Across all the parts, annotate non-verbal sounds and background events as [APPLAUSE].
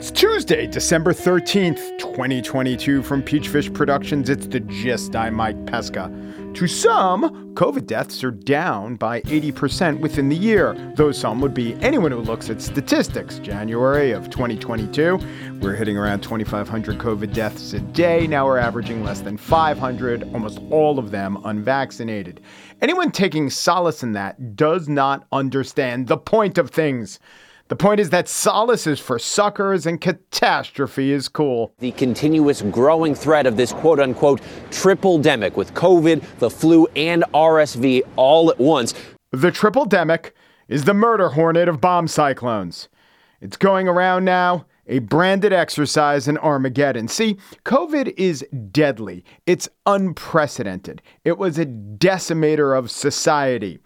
It's Tuesday, December 13th, 2022. From Peachfish Productions, it's the gist. I'm Mike Pesca. To some, COVID deaths are down by 80% within the year, though some would be anyone who looks at statistics. January of 2022, we're hitting around 2,500 COVID deaths a day. Now we're averaging less than 500, almost all of them unvaccinated. Anyone taking solace in that does not understand the point of things. The point is that solace is for suckers and catastrophe is cool. The continuous growing threat of this quote unquote triple demic with COVID, the flu, and RSV all at once. The triple demic is the murder hornet of bomb cyclones. It's going around now, a branded exercise in Armageddon. See, COVID is deadly, it's unprecedented, it was a decimator of society.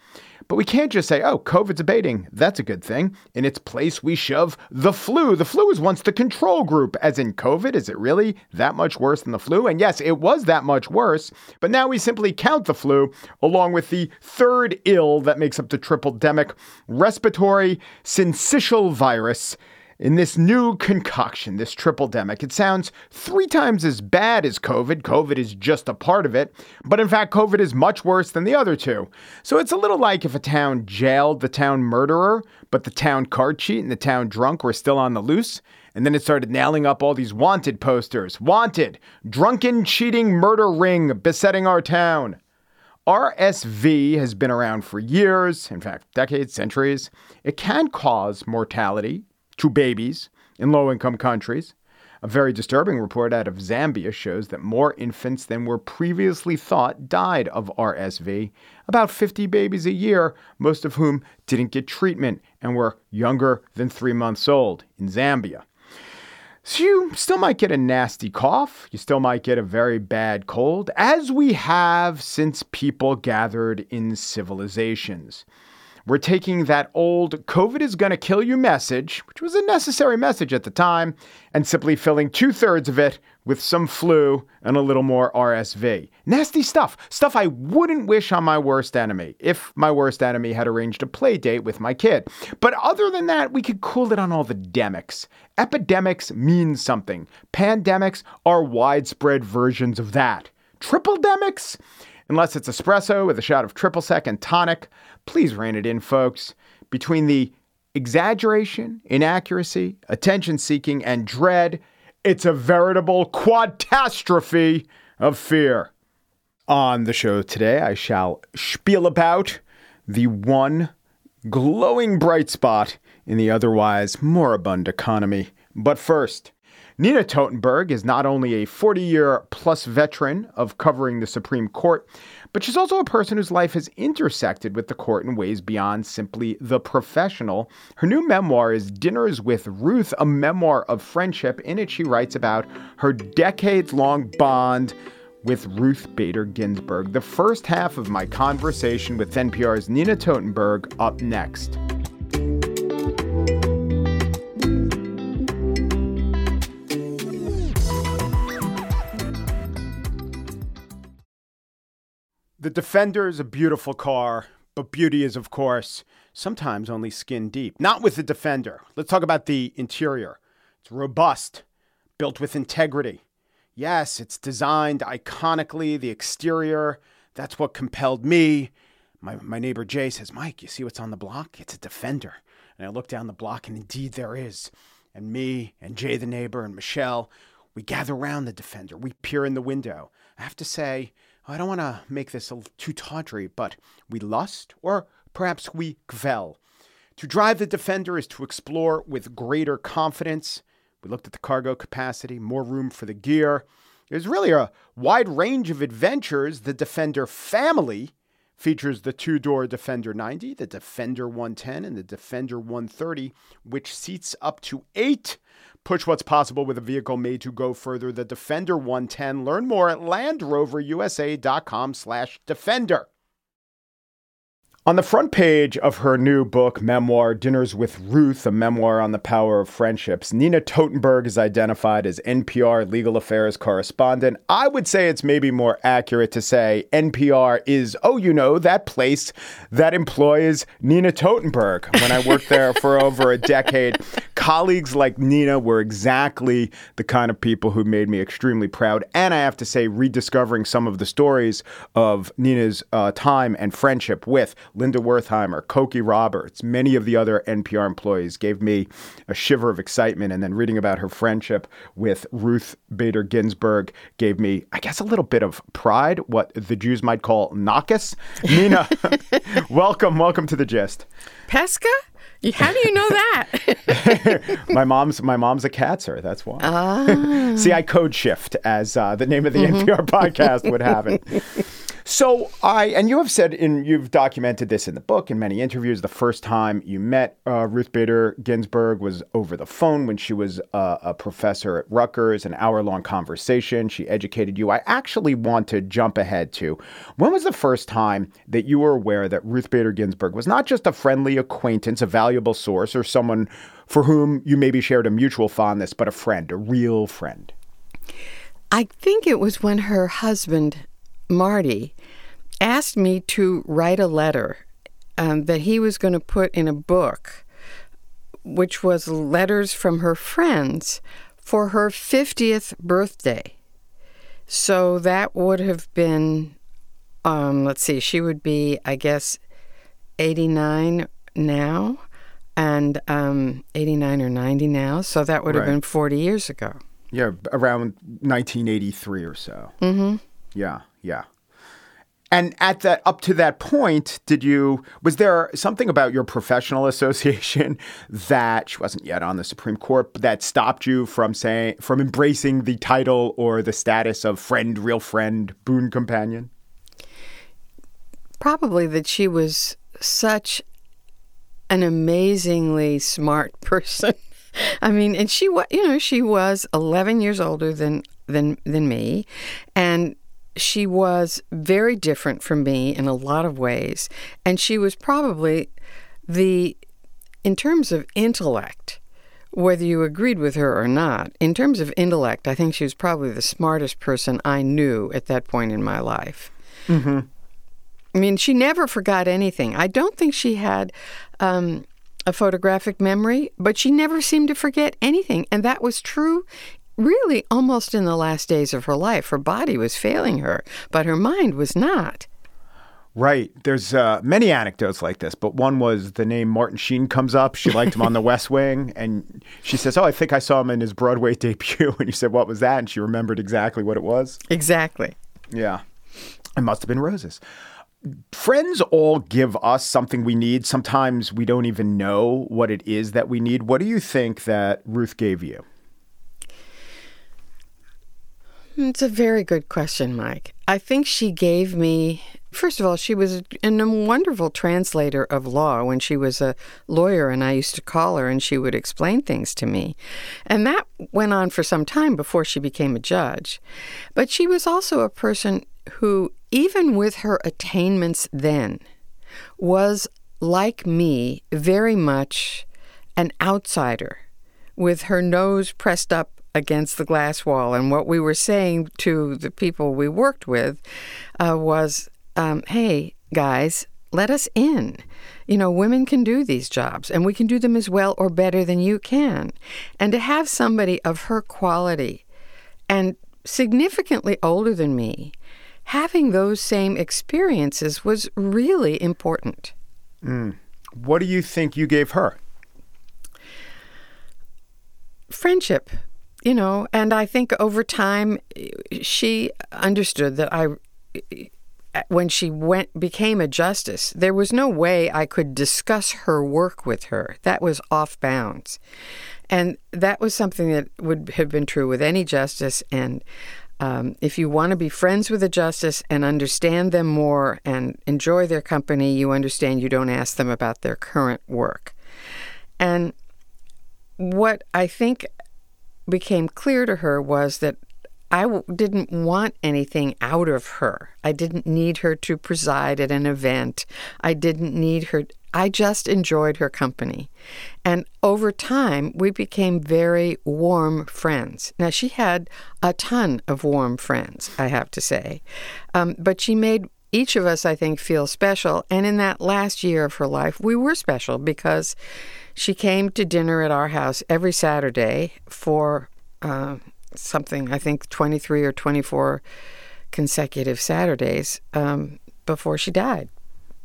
But we can't just say, oh, COVID's abating. That's a good thing. In its place, we shove the flu. The flu was once the control group, as in COVID. Is it really that much worse than the flu? And yes, it was that much worse. But now we simply count the flu along with the third ill that makes up the triple demic respiratory syncytial virus in this new concoction, this triple demic. It sounds three times as bad as COVID. COVID is just a part of it. But in fact, COVID is much worse than the other two. So it's a little like if a town jailed the town murderer, but the town card cheat and the town drunk were still on the loose. And then it started nailing up all these wanted posters. Wanted, drunken, cheating murder ring besetting our town. RSV has been around for years, in fact, decades, centuries. It can cause mortality, to babies in low income countries. A very disturbing report out of Zambia shows that more infants than were previously thought died of RSV, about 50 babies a year, most of whom didn't get treatment and were younger than three months old in Zambia. So you still might get a nasty cough. You still might get a very bad cold, as we have since people gathered in civilizations. We're taking that old COVID is going to kill you message, which was a necessary message at the time, and simply filling two thirds of it with some flu and a little more RSV. Nasty stuff. Stuff I wouldn't wish on my worst enemy if my worst enemy had arranged a play date with my kid. But other than that, we could cool it on all the demics. Epidemics mean something. Pandemics are widespread versions of that. Triple demics? Unless it's espresso with a shot of triple sec and tonic, please rein it in, folks. Between the exaggeration, inaccuracy, attention seeking, and dread, it's a veritable quadastrophe of fear. On the show today, I shall spiel about the one glowing bright spot in the otherwise moribund economy. But first, Nina Totenberg is not only a 40 year plus veteran of covering the Supreme Court, but she's also a person whose life has intersected with the court in ways beyond simply the professional. Her new memoir is Dinners with Ruth, a memoir of friendship. In it, she writes about her decades long bond with Ruth Bader Ginsburg. The first half of my conversation with NPR's Nina Totenberg up next. The Defender is a beautiful car, but beauty is, of course, sometimes only skin deep. Not with the Defender. Let's talk about the interior. It's robust, built with integrity. Yes, it's designed iconically, the exterior. That's what compelled me. My, my neighbor Jay says, Mike, you see what's on the block? It's a Defender. And I look down the block, and indeed there is. And me and Jay, the neighbor, and Michelle, we gather around the Defender. We peer in the window. I have to say, I don't want to make this too tawdry, but we lust, or perhaps we kvell. To drive the Defender is to explore with greater confidence. We looked at the cargo capacity, more room for the gear. There's really a wide range of adventures. The Defender family features the two door Defender 90, the Defender 110, and the Defender 130, which seats up to eight Push what's possible with a vehicle made to go further. The Defender 110. Learn more at LandRoverUSA.com slash Defender. On the front page of her new book, memoir, Dinners with Ruth, a memoir on the power of friendships, Nina Totenberg is identified as NPR legal affairs correspondent. I would say it's maybe more accurate to say NPR is, oh, you know, that place that employs Nina Totenberg. When I worked there for [LAUGHS] over a decade, colleagues like Nina were exactly the kind of people who made me extremely proud. And I have to say, rediscovering some of the stories of Nina's uh, time and friendship with Linda Wertheimer, Cokie Roberts, many of the other NPR employees gave me a shiver of excitement. And then reading about her friendship with Ruth Bader Ginsburg gave me, I guess, a little bit of pride, what the Jews might call nachas. Nina, [LAUGHS] [LAUGHS] welcome, welcome to the gist. Pesca? How do you know that? [LAUGHS] my mom's my mom's a catser. That's why. Ah. See, I code switch as uh, the name of the mm-hmm. NPR podcast would have it. So I and you have said in you've documented this in the book in many interviews. The first time you met uh, Ruth Bader Ginsburg was over the phone when she was uh, a professor at Rutgers. An hour long conversation. She educated you. I actually want to jump ahead to when was the first time that you were aware that Ruth Bader Ginsburg was not just a friendly acquaintance, a valuable source, or someone for whom you maybe shared a mutual fondness, but a friend, a real friend. I think it was when her husband Marty asked me to write a letter um, that he was going to put in a book, which was letters from her friends for her 50th birthday. So that would have been, um, let's see, she would be, I guess, 89 now and um, 89 or 90 now. So that would have right. been 40 years ago. Yeah, around 1983 or so. Mm-hmm. Yeah. Yeah. And at that up to that point, did you was there something about your professional [LAUGHS] association that she wasn't yet on the Supreme Court that stopped you from saying from embracing the title or the status of friend, real friend, boon companion? Probably that she was such an amazingly smart [LAUGHS] person. I mean, and she was, you know, she was 11 years older than than than me, and she was very different from me in a lot of ways. And she was probably the, in terms of intellect, whether you agreed with her or not, in terms of intellect, I think she was probably the smartest person I knew at that point in my life. Mm-hmm. I mean, she never forgot anything. I don't think she had um, a photographic memory, but she never seemed to forget anything. And that was true really almost in the last days of her life. Her body was failing her, but her mind was not. Right. There's uh, many anecdotes like this, but one was the name Martin Sheen comes up. She liked him on The West Wing, and she says, "Oh, I think I saw him in his Broadway [LAUGHS] debut." And you said, "What was that?" And she remembered exactly what it was. Exactly. Yeah, it must have been roses. Friends all give us something we need. Sometimes we don't even know what it is that we need. What do you think that Ruth gave you? It's a very good question, Mike. I think she gave me, first of all, she was a, a wonderful translator of law when she was a lawyer, and I used to call her and she would explain things to me. And that went on for some time before she became a judge. But she was also a person who, even with her attainments then, was like me, very much an outsider with her nose pressed up against the glass wall. And what we were saying to the people we worked with uh, was, um, hey, guys, let us in. You know, women can do these jobs and we can do them as well or better than you can. And to have somebody of her quality and significantly older than me having those same experiences was really important. Mm. What do you think you gave her? Friendship you know, and I think over time she understood that I when she went became a justice, there was no way I could discuss her work with her. That was off bounds. And that was something that would have been true with any justice. And um, if you want to be friends with a justice and understand them more and enjoy their company, you understand you don't ask them about their current work. And what I think became clear to her was that I w- didn't want anything out of her. I didn't need her to preside at an event. I didn't need her. I just enjoyed her company. And over time, we became very warm friends. Now, she had a ton of warm friends, I have to say. Um, but she made each of us, I think, feel special. And in that last year of her life, we were special because she came to dinner at our house every Saturday for uh, something, I think 23 or 24 consecutive Saturdays um, before she died.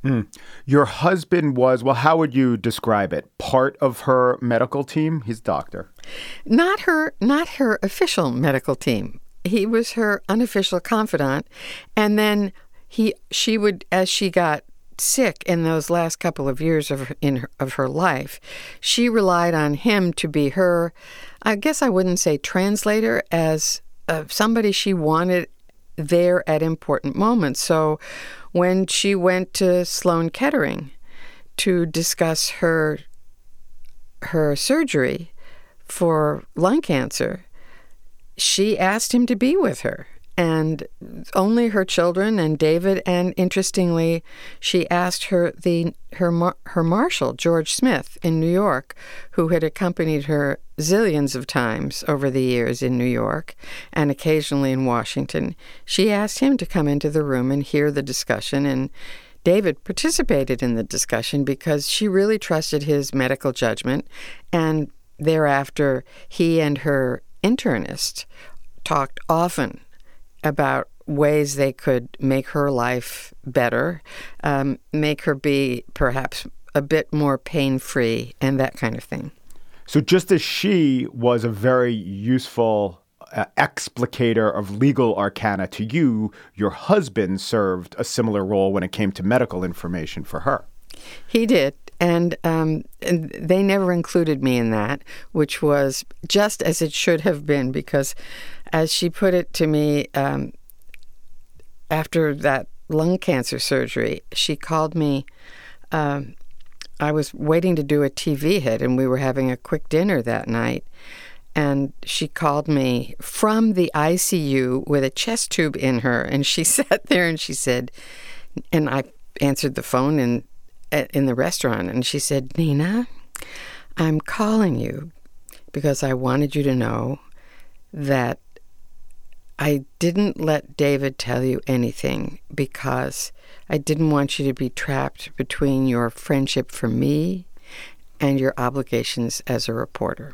Mm. Your husband was, well, how would you describe it? Part of her medical team? His doctor. Not her not her official medical team. He was her unofficial confidant. And then he she would as she got sick in those last couple of years of in her, of her life, she relied on him to be her I guess I wouldn't say translator as uh, somebody she wanted there at important moments. So when she went to Sloan Kettering to discuss her her surgery for lung cancer, she asked him to be with her and only her children and David. And interestingly, she asked her the her her marshal George Smith in New York, who had accompanied her zillions of times over the years in New York and occasionally in Washington. She asked him to come into the room and hear the discussion and. David participated in the discussion because she really trusted his medical judgment, and thereafter, he and her internist talked often about ways they could make her life better, um, make her be perhaps a bit more pain free, and that kind of thing. So, just as she was a very useful uh, explicator of legal arcana to you, your husband served a similar role when it came to medical information for her. He did. And, um, and they never included me in that, which was just as it should have been, because as she put it to me um, after that lung cancer surgery, she called me. Um, I was waiting to do a TV hit, and we were having a quick dinner that night. And she called me from the ICU with a chest tube in her, and she [LAUGHS] sat there and she said, and I answered the phone in in the restaurant, and she said, "Nina, I'm calling you because I wanted you to know that I didn't let David tell you anything because I didn't want you to be trapped between your friendship for me and your obligations as a reporter.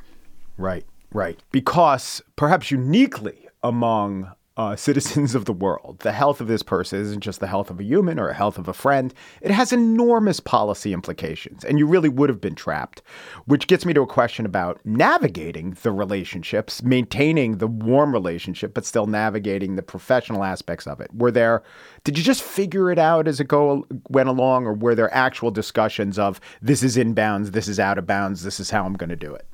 Right, right. Because perhaps uniquely among uh, citizens of the world. The health of this person isn't just the health of a human or a health of a friend. It has enormous policy implications, and you really would have been trapped. Which gets me to a question about navigating the relationships, maintaining the warm relationship, but still navigating the professional aspects of it. Were there, did you just figure it out as it go went along, or were there actual discussions of this is inbounds, this is out of bounds, this is how I'm going to do it?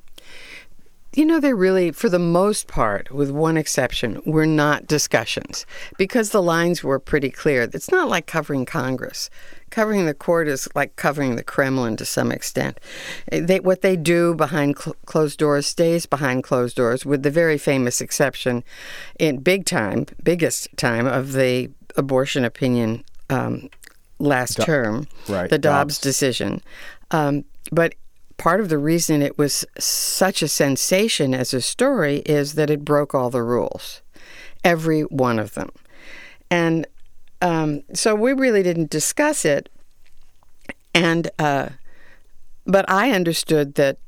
You know, they really, for the most part, with one exception, were not discussions because the lines were pretty clear. It's not like covering Congress. Covering the court is like covering the Kremlin to some extent. They, what they do behind cl- closed doors stays behind closed doors, with the very famous exception in big time, biggest time of the abortion opinion um, last Do- term, right, the Dobbs, Dobbs. decision. Um, but part of the reason it was such a sensation as a story is that it broke all the rules, every one of them. And um, so we really didn't discuss it. And, uh, but I understood that,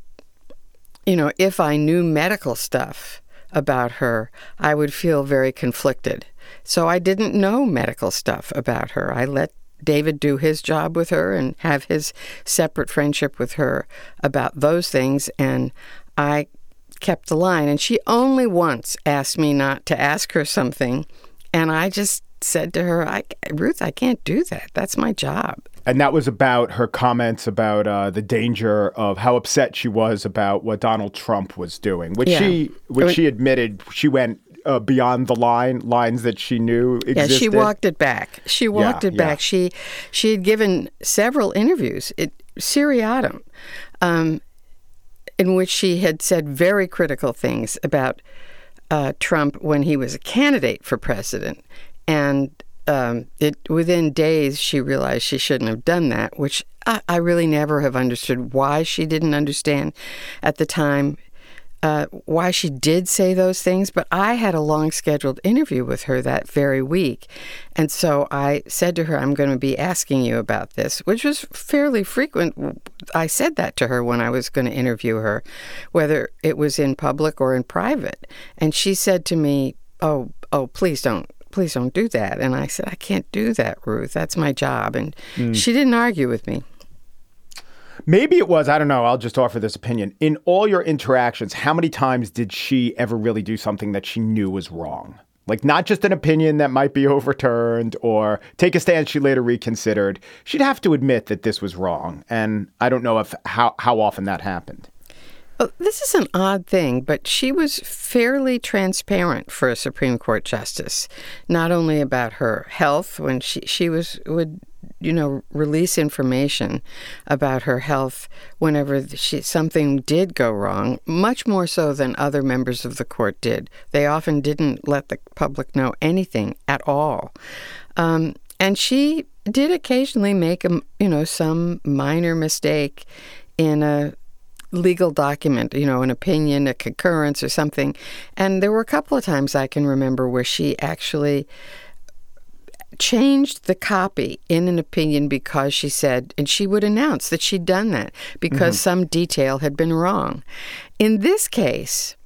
you know, if I knew medical stuff about her, I would feel very conflicted. So I didn't know medical stuff about her. I let David do his job with her and have his separate friendship with her about those things. And I kept the line. And she only once asked me not to ask her something. And I just said to her, I, Ruth, I can't do that. That's my job. And that was about her comments about uh, the danger of how upset she was about what Donald Trump was doing, which yeah. she, which she admitted she went uh, beyond the line lines that she knew existed. Yeah, she walked it back. She walked yeah, it back. Yeah. She she had given several interviews, it, seriatim, um, in which she had said very critical things about uh, Trump when he was a candidate for president. And um, it, within days, she realized she shouldn't have done that, which I, I really never have understood why she didn't understand at the time. Uh, why she did say those things, but I had a long scheduled interview with her that very week. And so I said to her, I'm going to be asking you about this, which was fairly frequent. I said that to her when I was going to interview her, whether it was in public or in private. And she said to me, Oh, oh, please don't please don't do that. And I said, I can't do that, Ruth. That's my job. And mm. she didn't argue with me. Maybe it was, I don't know, I'll just offer this opinion. In all your interactions, how many times did she ever really do something that she knew was wrong? Like, not just an opinion that might be [LAUGHS] overturned or take a stand she later reconsidered. She'd have to admit that this was wrong. And I don't know if how, how often that happened. Well, this is an odd thing, but she was fairly transparent for a Supreme Court justice, not only about her health when she she was would you know, release information about her health whenever she, something did go wrong, much more so than other members of the court did. They often didn't let the public know anything at all. Um, and she did occasionally make a, you know, some minor mistake in a legal document, you know, an opinion, a concurrence or something. And there were a couple of times I can remember where she actually changed the copy in an opinion because she said, and she would announce that she'd done that because mm-hmm. some detail had been wrong. In this case,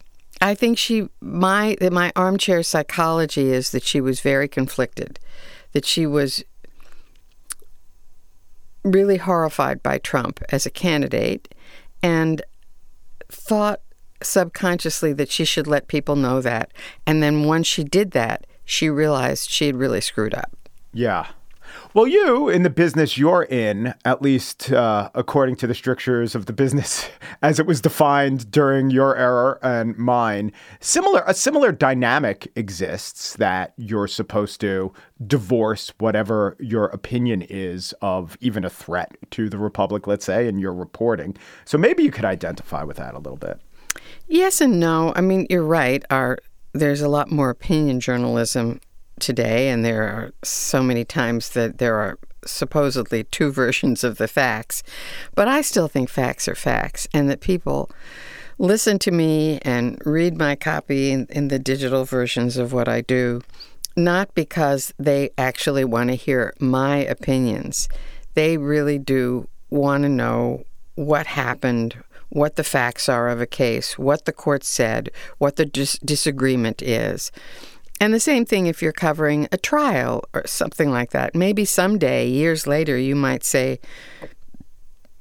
I think she my my armchair psychology is that she was very conflicted, that she was really horrified by Trump as a candidate and thought subconsciously that she should let people know that. And then once she did that, she realized she had really screwed up. Yeah. Well, you, in the business you're in, at least uh, according to the strictures of the business [LAUGHS] as it was defined during your era and mine, similar a similar dynamic exists that you're supposed to divorce whatever your opinion is of even a threat to the republic, let's say, in your reporting. So maybe you could identify with that a little bit. Yes and no. I mean, you're right. Our there's a lot more opinion journalism today, and there are so many times that there are supposedly two [LAUGHS] versions of the facts. But I still think facts are facts, and that people listen to me and read my copy in, in the digital versions of what I do, not because they actually want to hear my opinions. They really do want to know what happened, what the facts are of a case, what the court said, what the dis- disagreement is. And the same thing if you're covering a trial or something like that. Maybe someday, years later, you might say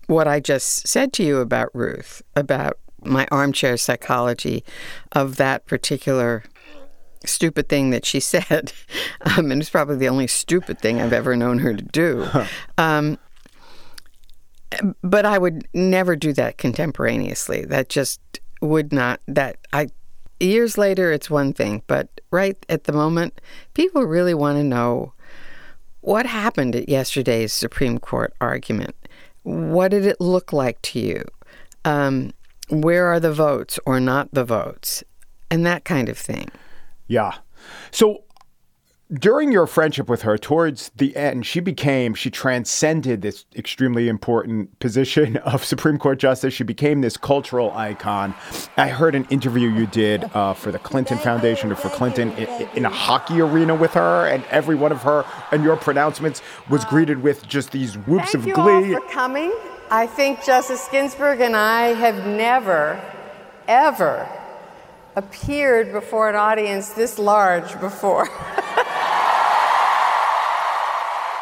what I just said to you about Ruth, about my armchair psychology of that particular stupid thing that she [LAUGHS] said. Um, and it's probably the only stupid thing I've ever known her to do. Um, but I would never do that contemporaneously. That just would not, that I years later, it's one thing, but right at the moment, people really want to know what happened at yesterday's Supreme Court argument. What did it look like to you? Um, where are the votes or not the votes? And that kind of thing. Yeah. So during your friendship with her, towards the end, she became, she transcended this extremely important position [LAUGHS] of Supreme Court Justice. She became this cultural icon. I heard an interview you did uh, for the Clinton Foundation or for Clinton in, in, a hockey arena with her, and every one of her and your pronouncements was greeted with just these whoops Thank of glee. for coming. I think Justice Ginsburg and I have never, ever appeared before an audience this large before. [LAUGHS]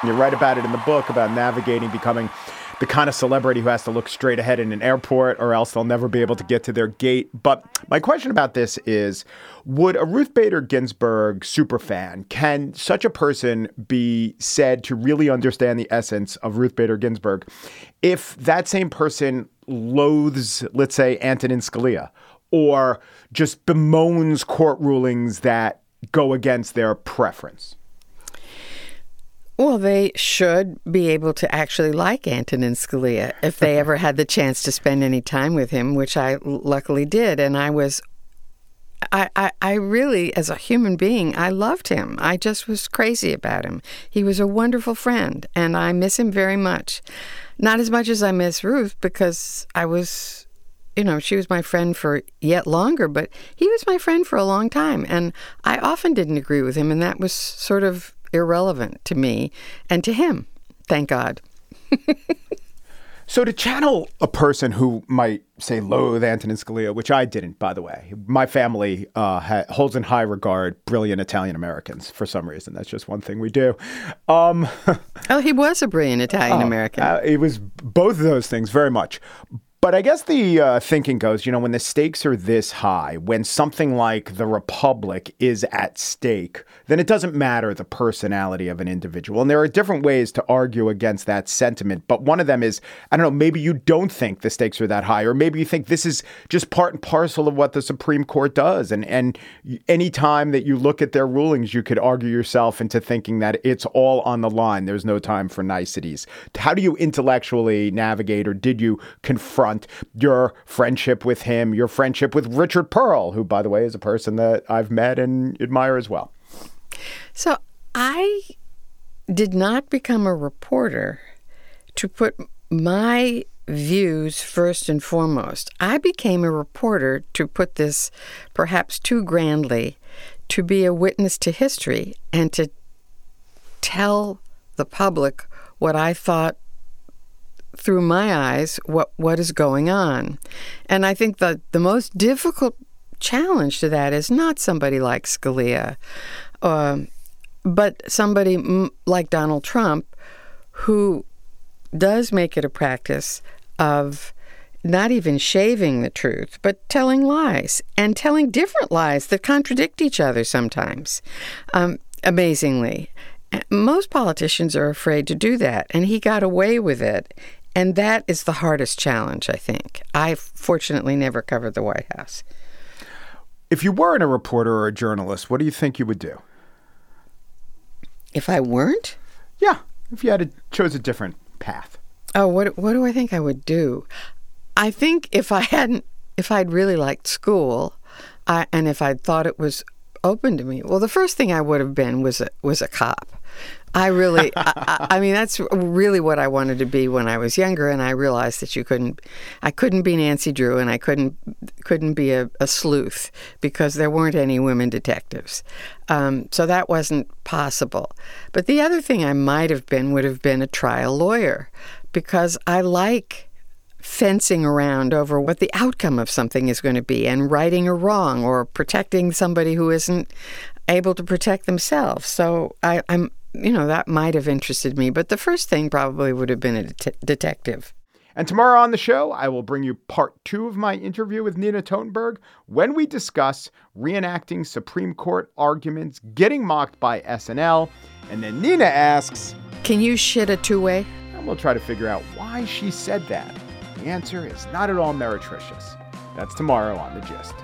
You write about it in the book about navigating becoming the kind of celebrity who has to look straight ahead in an airport or else they'll never be able to get to their gate. But my question about this is would a Ruth Bader Ginsburg superfan, can such a person be said to really understand the essence of Ruth Bader Ginsburg if that same person loathes, let's say, Antonin Scalia or just bemoans court rulings that go against their preference? Well, they should be able to actually like Antonin Scalia if they [LAUGHS] ever had the chance to spend any time with him, which I luckily did. And I was I, I, I really, as a human being, I loved him. I just was crazy about him. He was a wonderful friend, and I miss him very much. Not as much as I miss Ruth because I was, you know, she was my friend for yet longer, but he was my friend for a long time. And I often didn't agree with him, and that was sort of irrelevant to me and to him. Thank God. [LAUGHS] So to channel a person who might say loathe Antonin Scalia, which I didn't, by the way, my family uh, ha- holds in high regard brilliant Italian Americans for some reason. That's just one thing we do. Um, [LAUGHS] oh, he was a brilliant Italian American. Oh, uh, it was both of those things very much. But I guess the uh, thinking goes, you know, when the stakes are this high, when something like the Republic is at stake, then it doesn't matter the personality of an individual. And there are different ways to argue against that sentiment. But one of them is, I don't know, maybe you don't think the stakes are that high, or maybe you think this is just part and parcel of what the Supreme Court does. And, and any time that you look at their rulings, you could argue yourself into thinking that it's all on the line. There's no time for niceties. How do you intellectually navigate, or did you confront? Your friendship with him, your friendship with Richard Perle, who, by the way, is a person that I've met and admire as well. So I did not become a reporter to put my views first and foremost. I became a reporter to put this perhaps too grandly to be a witness to history and to tell the public what I thought through my eyes what what is going on. And I think that the most difficult challenge to that is not somebody like Scalia, uh, but somebody m- like Donald Trump, who does make it a practice of not even shaving the truth, but telling lies and telling different lies that contradict each other sometimes. Um, amazingly. Most politicians are afraid to do that, and he got away with it. And that is the hardest challenge, I think. I fortunately never covered the White House. If you weren't a reporter or a journalist, what do you think you would do? If I weren't? Yeah, if you had to chose a different path. Oh, what what do I think I would do? I think if I hadn't if I'd really liked school, I, and if I'd thought it was open to me, well, the first thing I would have been was a, was a cop. I really, I, I, mean, that's really what I wanted to be when I was younger, and I realized that you couldn't, I couldn't be Nancy Drew, and I couldn't, couldn't be a, a sleuth because there weren't any women detectives, um, so that wasn't possible. But the other thing I might have been would have been a trial lawyer, because I like fencing around over what the outcome of something is going to be and righting a wrong or protecting somebody who isn't able to protect themselves. So I, am you know, that might have interested me. But the first thing probably would have been a det- detective. And tomorrow on the show, I will bring you part two of my interview with Nina Totenberg when we discuss reenacting Supreme Court arguments, getting mocked by SNL. And then Nina asks, Can you shit a two way? And we'll try to figure out why she said that. The answer is not at all meretricious. That's tomorrow on The Gist.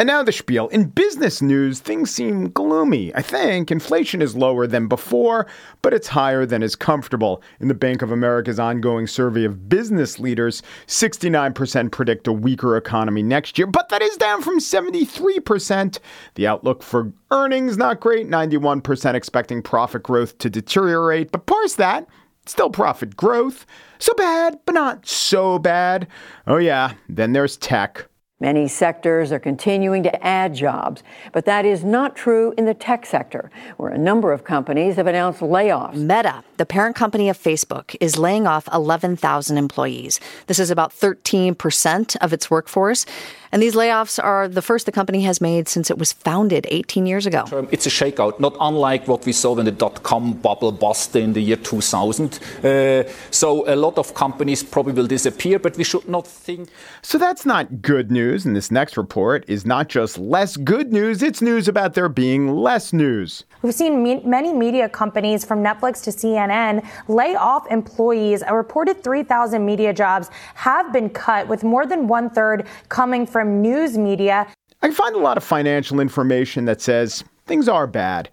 And now the spiel. In business news, things seem gloomy. I think inflation is lower than before, but it's higher than is comfortable. In the Bank of America's ongoing survey of business leaders, 69% predict a weaker economy next year, but that is down from 73%. The outlook for earnings not great, 91% expecting profit growth to deteriorate, but parse that. Still profit growth. So bad, but not so bad. Oh, yeah. Then there's tech. Many sectors are continuing to add jobs, but that is not true in the tech sector, where a number of companies have announced layoffs. Meta, the parent company of Facebook, is laying off 11,000 employees. This is about 13% of its workforce. And these layoffs are the first the company has made since it was founded 18 years ago. It's a shakeout, not unlike what we saw when the dot com bubble bust in the year 2000. Uh, so a lot of companies probably will disappear, but we should not think. So that's not good news. And this next report is not just less good news, it's news about there being less news. We've seen me- many media companies from Netflix to CNN lay off employees. A reported 3,000 media jobs have been cut, with more than one third coming from news media. I find a lot of financial information that says things are bad.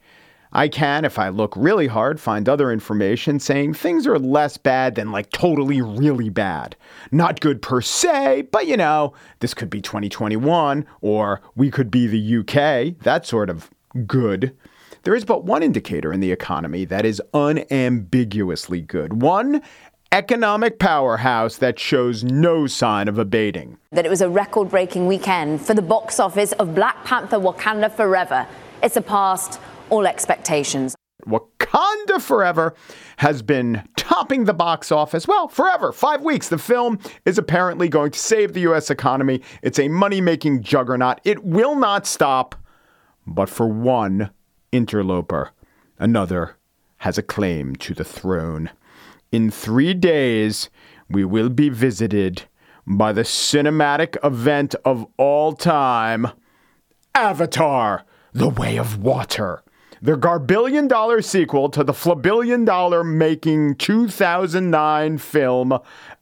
I can, if I look really hard, find other information saying things are less bad than like totally really bad. Not good per se, but you know, this could be 2021 or we could be the UK. That sort of good. There is but one indicator in the economy that is unambiguously good. One economic powerhouse that shows no sign of abating. That it was a record breaking weekend for the box office of Black Panther Wakanda Forever. It surpassed all expectations. Wakanda Forever has been topping the box office, well, forever, five weeks. The film is apparently going to save the U.S. economy. It's a money making juggernaut. It will not stop, but for one interloper, another has a claim to the throne. In three days, we will be visited by the cinematic event of all time Avatar, The Way of Water. The garbillion dollar sequel to the flabillion dollar making 2009 film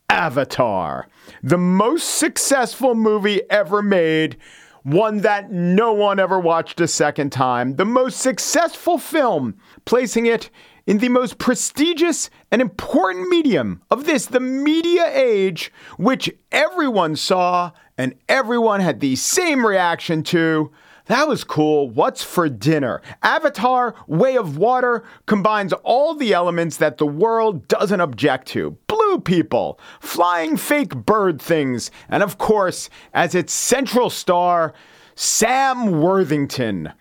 Avatar, the most successful movie ever made, one that no one ever watched a second time, the most successful film, placing it in the most prestigious and important medium of this, the media age, which everyone saw and everyone had the same reaction to. That was cool. What's for dinner? Avatar Way of Water combines all the elements that the world doesn't object to blue people, flying fake bird things, and of course, as its central star, Sam Worthington.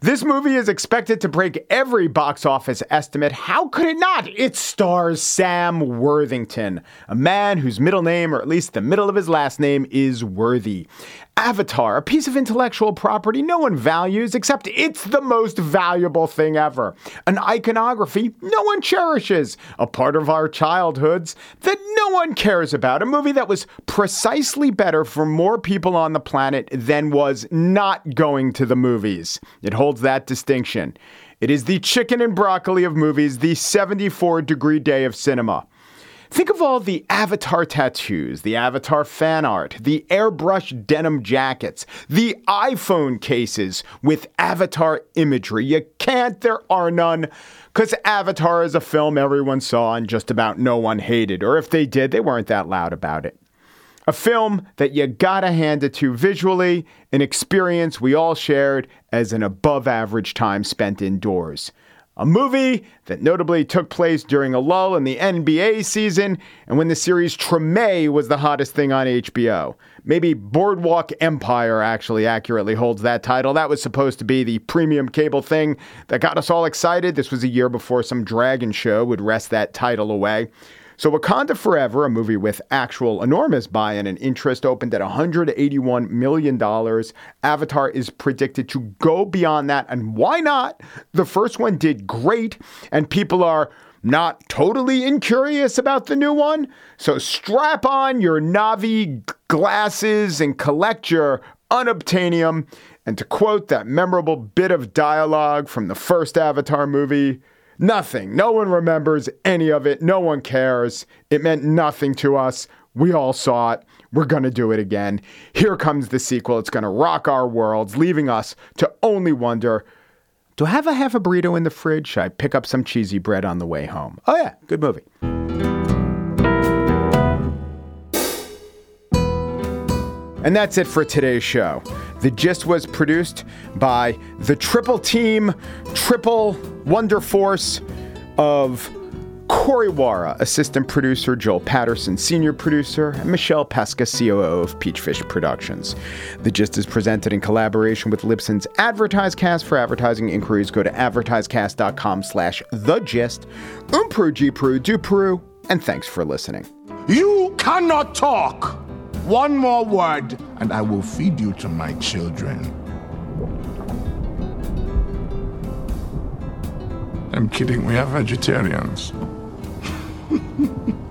This movie is expected to break every box office estimate. How could it not? It stars Sam Worthington, a man whose middle name, or at least the middle of his last name, is Worthy. Avatar, a piece of intellectual property no one values, except it's the most valuable thing ever. An iconography no one cherishes, a part of our childhoods that no one cares about. A movie that was precisely better for more people on the planet than was not going to the movies. It holds that distinction. It is the chicken and broccoli of movies, the 74 degree day of cinema. Think of all the Avatar tattoos, the Avatar fan art, the airbrush denim jackets, the iPhone cases with Avatar imagery. You can't, there are none, because Avatar is a film everyone saw and just about no one hated, or if they did, they weren't that loud about it. A film that you gotta hand it to visually, an experience we all shared as an above average time spent indoors. A movie that notably took place during a lull in the NBA season and when the series Treme was the hottest thing on HBO. Maybe Boardwalk Empire actually accurately holds that title. That was supposed to be the premium cable thing that got us all excited. This was a year before some dragon show would wrest that title away. So, Wakanda Forever, a movie with actual enormous buy in and interest, opened at $181 million. Avatar is predicted to go beyond that. And why not? The first one did great, and people are not totally incurious about the new one. So, strap on your Navi glasses and collect your unobtainium. And to quote that memorable bit of dialogue from the first Avatar movie, Nothing. No one remembers any of it. No one cares. It meant nothing to us. We all saw it. We're going to do it again. Here comes the sequel. It's going to rock our worlds, leaving us to only wonder do I have a half a burrito in the fridge? Should I pick up some cheesy bread on the way home? Oh, yeah, good movie. And that's it for today's show. The Gist was produced by the triple team, triple wonder force of Corey Wara, assistant producer, Joel Patterson, senior producer, and Michelle Pesca, COO of Peachfish Productions. The Gist is presented in collaboration with Libsyn's AdvertiseCast. For advertising inquiries, go to advertisecast.com slash the gist. Umpru, Gpru, Dupru, and thanks for listening. You cannot talk! One more word, and I will feed you to my children. I'm kidding, we are vegetarians. [LAUGHS]